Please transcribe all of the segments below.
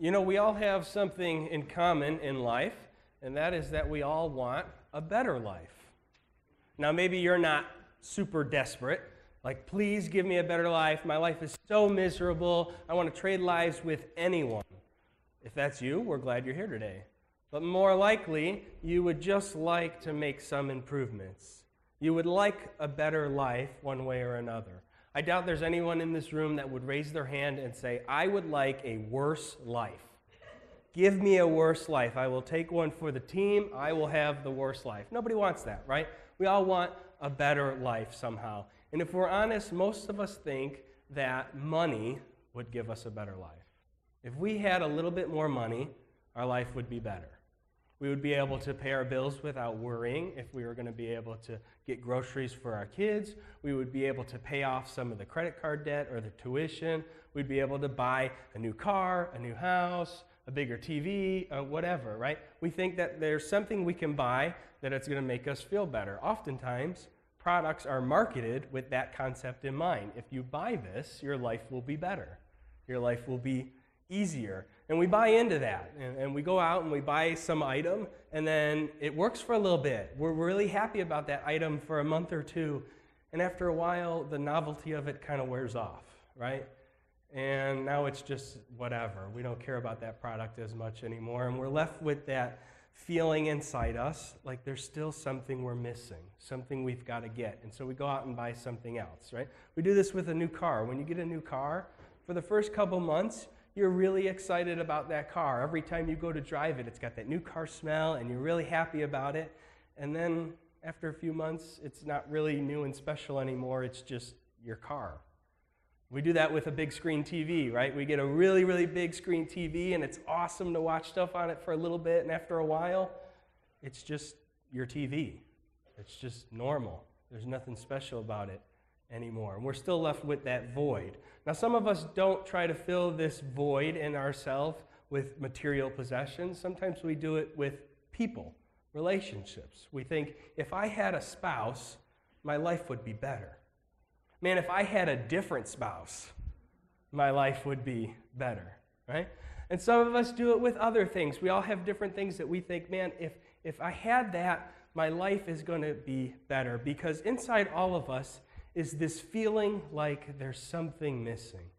You know, we all have something in common in life, and that is that we all want a better life. Now, maybe you're not super desperate, like, please give me a better life. My life is so miserable. I want to trade lives with anyone. If that's you, we're glad you're here today. But more likely, you would just like to make some improvements. You would like a better life one way or another. I doubt there's anyone in this room that would raise their hand and say, I would like a worse life. Give me a worse life. I will take one for the team. I will have the worst life. Nobody wants that, right? We all want a better life somehow. And if we're honest, most of us think that money would give us a better life. If we had a little bit more money, our life would be better. We would be able to pay our bills without worrying if we were going to be able to get groceries for our kids. We would be able to pay off some of the credit card debt or the tuition. We'd be able to buy a new car, a new house, a bigger TV, uh, whatever, right? We think that there's something we can buy that it's going to make us feel better. Oftentimes, products are marketed with that concept in mind. If you buy this, your life will be better. Your life will be easier. And we buy into that. And, and, we go out and we buy some item, and then it works for a little bit. We're really happy about that item for a month or two. And after a while, the novelty of it kind of wears off, right? And now it's just whatever. We don't care about that product as much anymore. And we're left with that feeling inside us like there's still something we're missing, something we've got to get. And so we go out and buy something else, right? We do this with a new car. When you get a new car, for the first couple months, you're really excited about that car. Every time you go to drive it, it's got that new car smell and you're really happy about it. And then after a few months, it's not really new and special anymore, it's just your car. We do that with a big screen TV, right? We get a really, really big screen TV and it's awesome to watch stuff on it for a little bit, and after a while, it's just your TV. It's just normal. There's nothing special about it anymore. And we're still left with that void. Now, some of us don't try to fill this void in ourselves with material possessions. Sometimes we do it with people, relationships. We think, if I had a spouse, my life would be better. Man, if I had a different spouse, my life would be better, right? And some of us do it with other things. We all have different things that we think, man, if, if I had that, my life is going to be better. Because inside all of us is this feeling like there's something missing.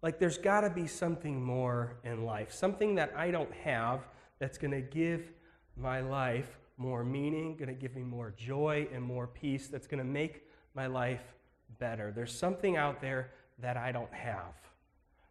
Like there's got to be something more in life, something that I don't have that's going to give my life more meaning, going to give me more joy and more peace, that's going to make my life better. There's something out there that I don't have.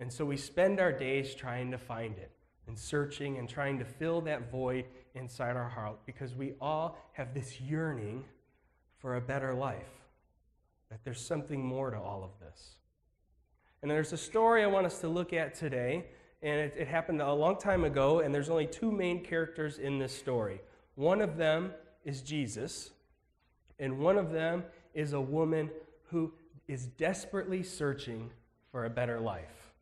And so we spend our days trying to find it and searching and trying to fill that void inside our heart because we all have this yearning for a better life that there's something more to all of this. And there's a story I want us to look at today, and it, it, happened a long time ago, and there's only two main characters in this story. One of them is Jesus, and one of them is a woman who is desperately searching for a better life.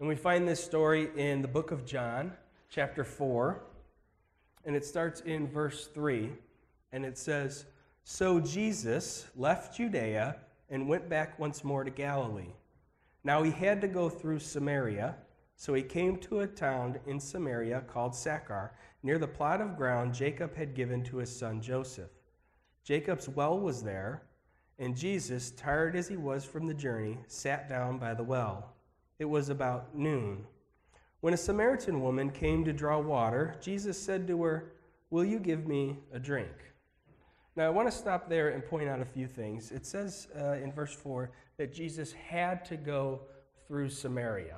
And we find this story in the book of John, chapter 4, and it starts in verse 3, and it says, so Jesus left Judea and went back once more to Galilee. Now he had to go through Samaria, so he came to a town in Samaria called Sychar, near the plot of ground Jacob had given to his son Joseph. Jacob's well was there, and Jesus, tired as he was from the journey, sat down by the well. It was about noon. When a Samaritan woman came to draw water, Jesus said to her, Will you give me a drink? Now, I want to stop there and point out a few things. It says uh, in verse 4 that Jesus had to go through Samaria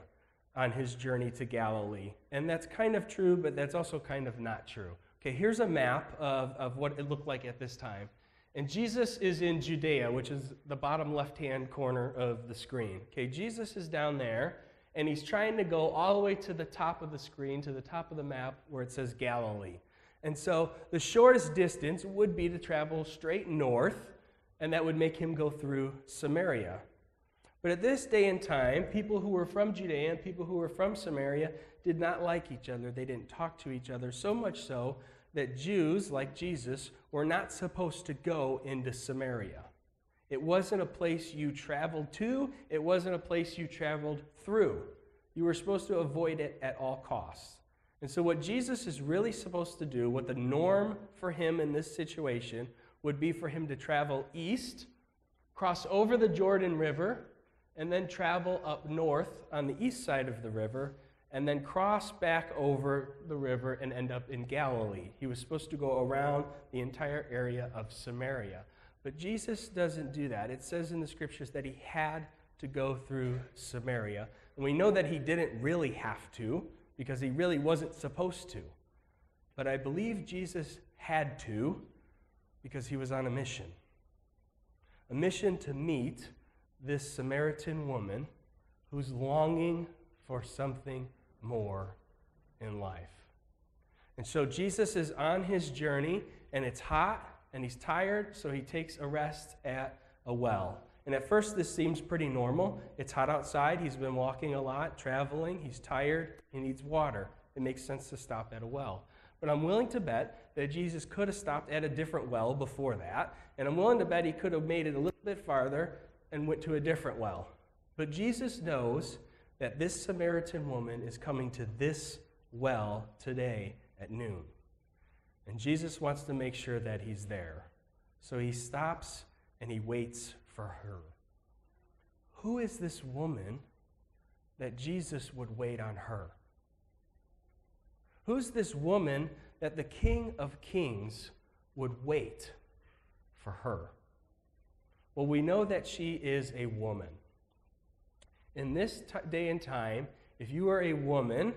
on his journey to Galilee. And that's kind of true, but that's also kind of not true. Okay, here's a map of, of what it looked like at this time. And Jesus is in Judea, which is the bottom left hand corner of the screen. Okay, Jesus is down there, and he's trying to go all the way to the top of the screen, to the top of the map where it says Galilee. And so the shortest distance would be to travel straight north, and that would make him go through Samaria. But at this day and time, people who were from Judea and people who were from Samaria did not like each other. They didn't talk to each other, so much so that Jews, like Jesus, were not supposed to go into Samaria. It wasn't a place you traveled to, it wasn't a place you traveled through. You were supposed to avoid it at all costs. And so, what Jesus is really supposed to do, what the norm for him in this situation would be for him to travel east, cross over the Jordan River, and then travel up north on the east side of the river, and then cross back over the river and end up in Galilee. He was supposed to go around the entire area of Samaria. But Jesus doesn't do that. It says in the scriptures that he had to go through Samaria. And we know that he didn't really have to because he really wasn't supposed to. But I believe Jesus had to because he was on a mission. A mission to meet this Samaritan woman who's longing for something more in life. And so Jesus is on his journey, and it's hot, and he's tired, so he takes a rest at a well. And at first, this seems pretty normal. It's hot outside. He's been walking a lot, traveling. He's tired. He needs water. It makes sense to stop at a well. But I'm willing to bet that Jesus could have stopped at a different well before that. And I'm willing to bet he could have made it a little bit farther and went to a different well. But Jesus knows that this Samaritan woman is coming to this well today at noon. And Jesus wants to make sure that he's there. So he stops and he waits for her. Who is this woman that Jesus would wait on her? Who's this woman that the King of Kings would wait for her? Well, we know that she is a woman. In this t- day and time, if you are a woman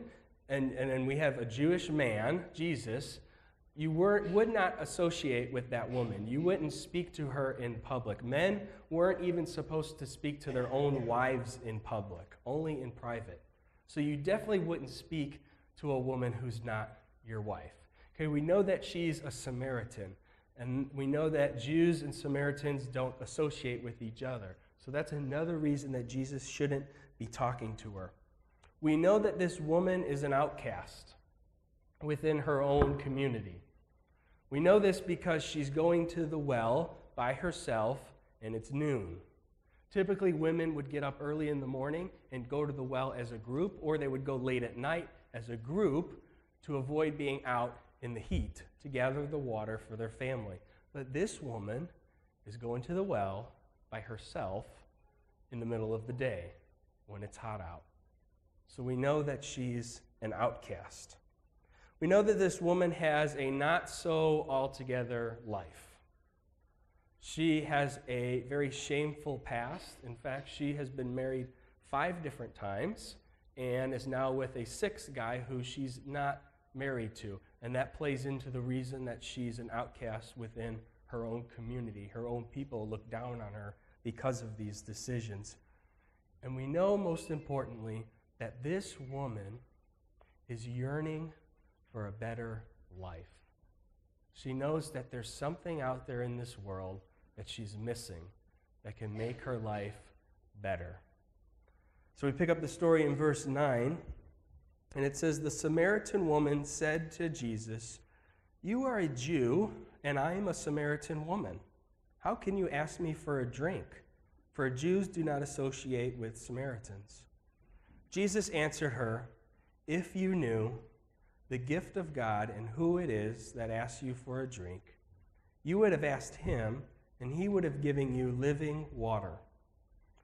and, and, and we have a Jewish man, Jesus, you were, would not associate with that woman. You wouldn't speak to her in public. Men weren't even supposed to speak to their own wives in public, only in private. So you definitely wouldn't speak to a woman who's not your wife. Okay, we know that she's a Samaritan, and we know that Jews and Samaritans don't associate with each other. So that's another reason that Jesus shouldn't be talking to her. We know that this woman is an outcast within her own community. We know this because she's going to the well by herself and it's noon. Typically, women would get up early in the morning and go to the well as a group, or they would go late at night as a group to avoid being out in the heat to gather the water for their family. But this woman is going to the well by herself in the middle of the day when it's hot out. So we know that she's an outcast. We know that this woman has a not so altogether life. She has a very shameful past. In fact, she has been married five different times and is now with a sixth guy who she's not married to. And that plays into the reason that she's an outcast within her own community. Her own people look down on her because of these decisions. And we know, most importantly, that this woman is yearning for a better life. She knows that there's something out there in this world that she's missing that can make her life better. So we pick up the story in verse 9, and it says The Samaritan woman said to Jesus, You are a Jew, and I am a Samaritan woman. How can you ask me for a drink? For Jews do not associate with Samaritans. Jesus answered her, If you knew, the gift of God and who it is that asks you for a drink, you would have asked him, and he would have given you living water.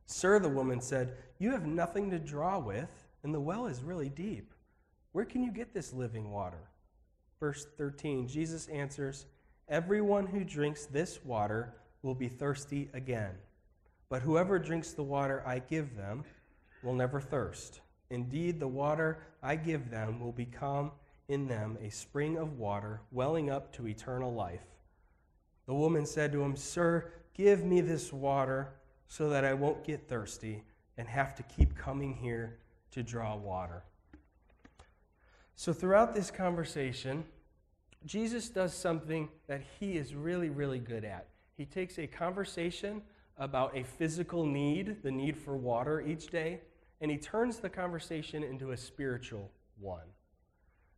Sir, the woman said, You have nothing to draw with, and the well is really deep. Where can you get this living water? Verse 13 Jesus answers, Everyone who drinks this water will be thirsty again. But whoever drinks the water I give them will never thirst. Indeed, the water I give them will become in them a spring of water welling up to eternal life. The woman said to him, Sir, give me this water so that I won't get thirsty and have to keep coming here to draw water. So, throughout this conversation, Jesus does something that he is really, really good at. He takes a conversation about a physical need, the need for water each day, and he turns the conversation into a spiritual one.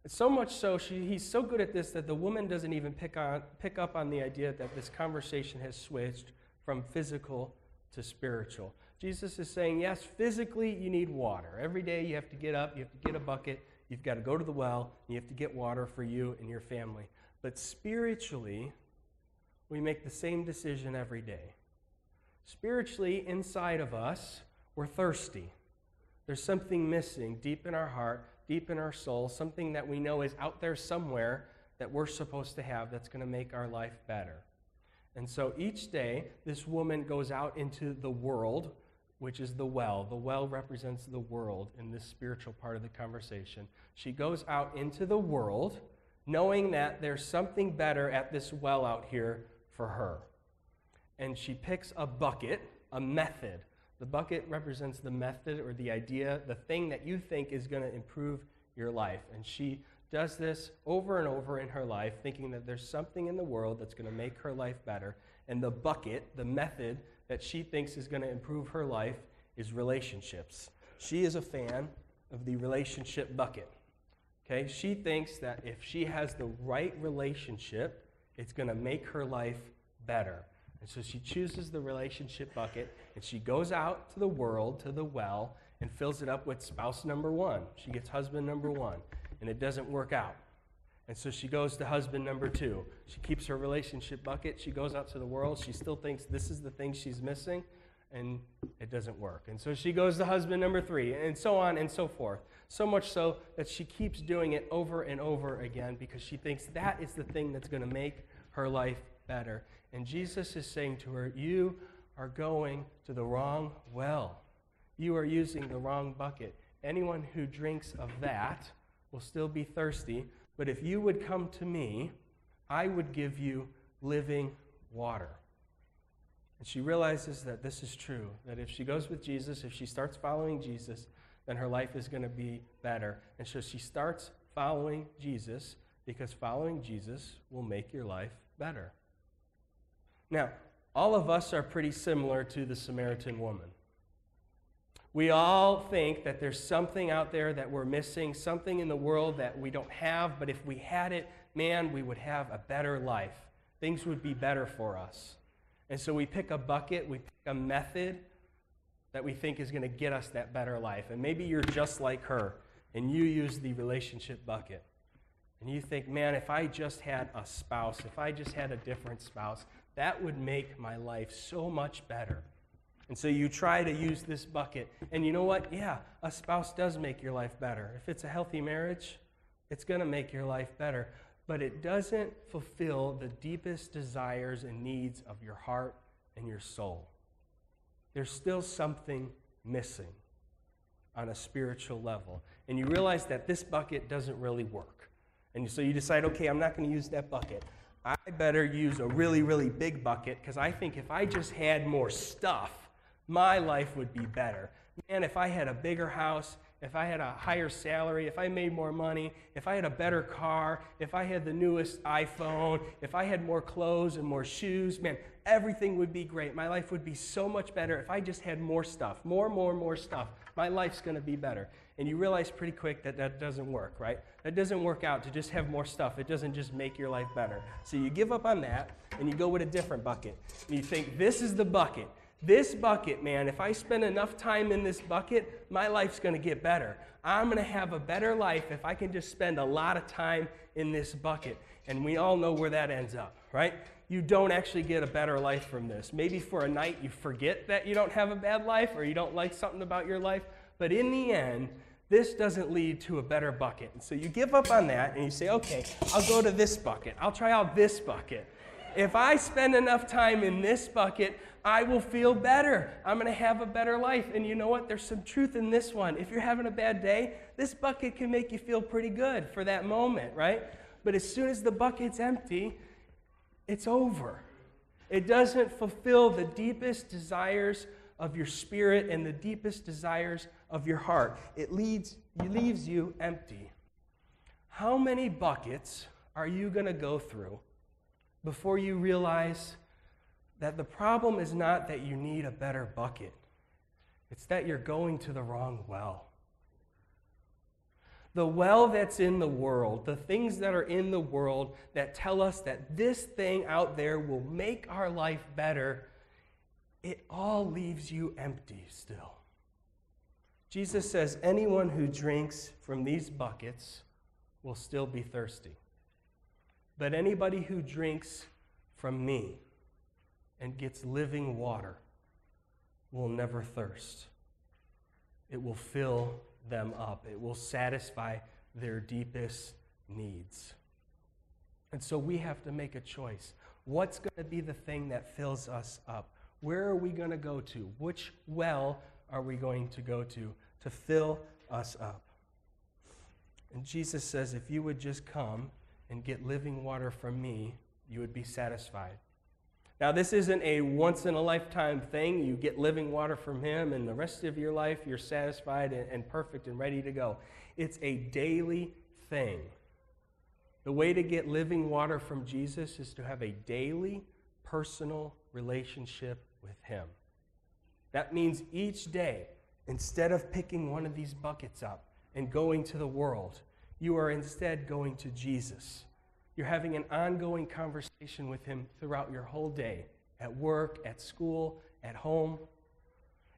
So much so, she, he's so good at this that the woman doesn't even pick, on, pick up on the idea that this conversation has switched from physical to spiritual. Jesus is saying, yes, physically you need water. Every day you have to get up, you have to get a bucket, you've got to go to the well, you have to get water for you and your family. But spiritually, we make the same decision every day. Spiritually, inside of us, we're thirsty. There's something missing deep in our heart, deep in our soul, something that we know is out there somewhere that we're supposed to have that's going to make our life better. And so each day, this woman goes out into the world which is the well. The well represents the world in this spiritual part of the conversation. She goes out into the world knowing that there's something better at this well out here for her. And she picks a bucket, a method. The bucket represents the method or the idea, the thing that you think is going to improve your life. And she does this over and over in her life, thinking that there's something in the world that's going to make her life better. And the bucket, the method, that she thinks is going to improve her life is relationships. She is a fan of the relationship bucket. Okay? She thinks that if she has the right relationship, it's going to make her life better. And so she chooses the relationship bucket and she goes out to the world, to the well, and fills it up with spouse number one. She gets husband number one, and it doesn't work out. And so she goes to husband number two. She keeps her relationship bucket. She goes out to the world. She still thinks this is the thing she's missing, and it doesn't work. And so she goes to husband number three, and so on and so forth. So much so that she keeps doing it over and over again because she thinks that is the thing that's going to make her life better. And Jesus is saying to her, You are going to the wrong well. You are using the wrong bucket. Anyone who drinks of that will still be thirsty but if you would come to me, I would give you living water. And she realizes that this is true, that if she goes with Jesus, if she starts following Jesus, then her life is going to be better. And so she starts following Jesus because following Jesus will make your life better. Now, all of us are pretty similar to the Samaritan woman. We all think that there's something out there that we're missing, something in the world that we don't have, but if we had it, man, we would have a better life. Things would be better for us. And so we pick a bucket, we pick a method that we think is going to get us that better life. And maybe you're just like her and you use the relationship bucket. And you think, man, if I just had a spouse, if I just had a different spouse, that would make my life so much better. And so you try to use this bucket. And you know what? Yeah, a spouse does make your life better. If it's a healthy marriage, it's going to make your life better. But it doesn't fulfill the deepest desires and needs of your heart and your soul. There's still something missing on a spiritual level. And you realize that this bucket doesn't really work. And so you decide, okay, I'm not going to use that bucket. I better use a really, really big bucket because I think if I just had more stuff, my life would be better. Man, if I had a bigger house, if I had a higher salary, if I made more money, if I had a better car, if I had the newest iPhone, if I had more clothes and more shoes, man, everything would be great. My life would be so much better if I just had more stuff, more, more, more stuff. My life's going to be better. And you realize pretty quick that that doesn't work, right? That doesn't work out to just have more stuff. It doesn't just make your life better. So you give up on that and you go with a different bucket. And you think, this is the bucket. This bucket, man, if I spend enough time in this bucket, my life's going to get better. I'm going to have a better life if I can just spend a lot of time in this bucket. And we all know where that ends up, right? You don't actually get a better life from this. Maybe for a night you forget that you don't have a bad life or you don't like something about your life, but in the end, this doesn't lead to a better bucket. And so you give up on that and you say, okay, I'll go to this bucket. I'll try out this bucket. If I spend enough time in this bucket, I will feel better. I'm going to have a better life. And you know what? There's some truth in this one. If you're having a bad day, this bucket can make you feel pretty good for that moment, right? But as soon as the bucket's empty, it's over. It doesn't fulfill the deepest desires of your spirit and the deepest desires of your heart. It leads, leaves you empty. How many buckets are you going to go through before you realize that the problem is not that you need a better bucket, it's that you're going to the wrong well. The well that's in the world, the things that are in the world that tell us that this thing out there will make our life better, it all leaves you empty still. Jesus says, Anyone who drinks from these buckets will still be thirsty. But anybody who drinks from me and gets living water will never thirst. It will fill them up, it will satisfy their deepest needs. And so we have to make a choice. What's going to be the thing that fills us up? Where are we going to go to? Which well are we going to go to to fill us up? And Jesus says, if you would just come and get living water from me, you would be satisfied. Now, this isn't a once in a lifetime thing. You get living water from Him, and the rest of your life you're satisfied and, perfect and ready to go. It's a daily thing. The way to get living water from Jesus is to have a daily, personal relationship with Him. That means each day, instead of picking one of these buckets up and going to the world, you are instead going to Jesus. You're having an ongoing conversation with Him throughout your whole day at work, at school, at home.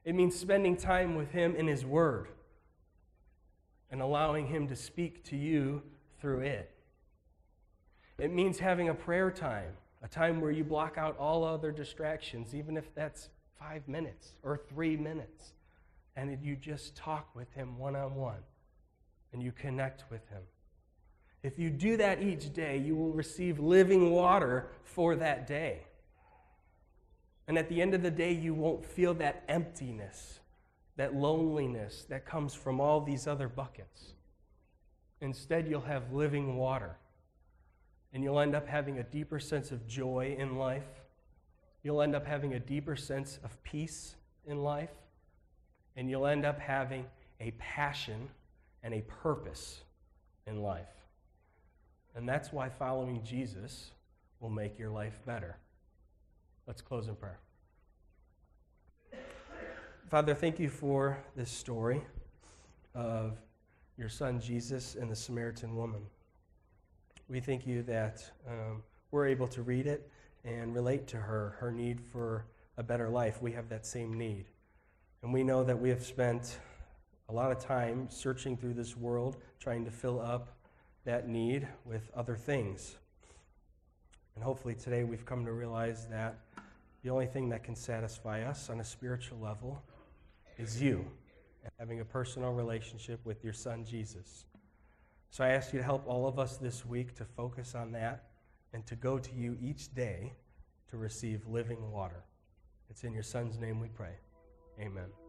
It means spending time with Him in His Word and allowing Him to speak to you through it. It means having a prayer time, a time where you block out all other distractions, even if that's five minutes or three minutes, and you just talk with Him one on one and you connect with Him. If you do that each day, you will receive living water for that day. And at the end of the day, you won't feel that emptiness, that loneliness that comes from all these other buckets. Instead, you'll have living water and you'll end up having a deeper sense of joy in life. You'll end up having a deeper sense of peace in life. And you'll end up having a passion and a purpose in life. And that's why following Jesus will make your life better. Let's close in prayer. Father, thank you for this story of your son Jesus and the Samaritan woman. We thank you that um, we're able to read it and relate to her, her need for a better life. We have that same need. And we know that we have spent a lot of time searching through this world, trying to fill up that need with other things. And hopefully today we've come to realize that the only thing that can satisfy us on a spiritual level is you and having a personal relationship with your son Jesus. So I ask you to help all of us this week to focus on that and to go to you each day to receive living water. It's in your Son's name we pray. Amen.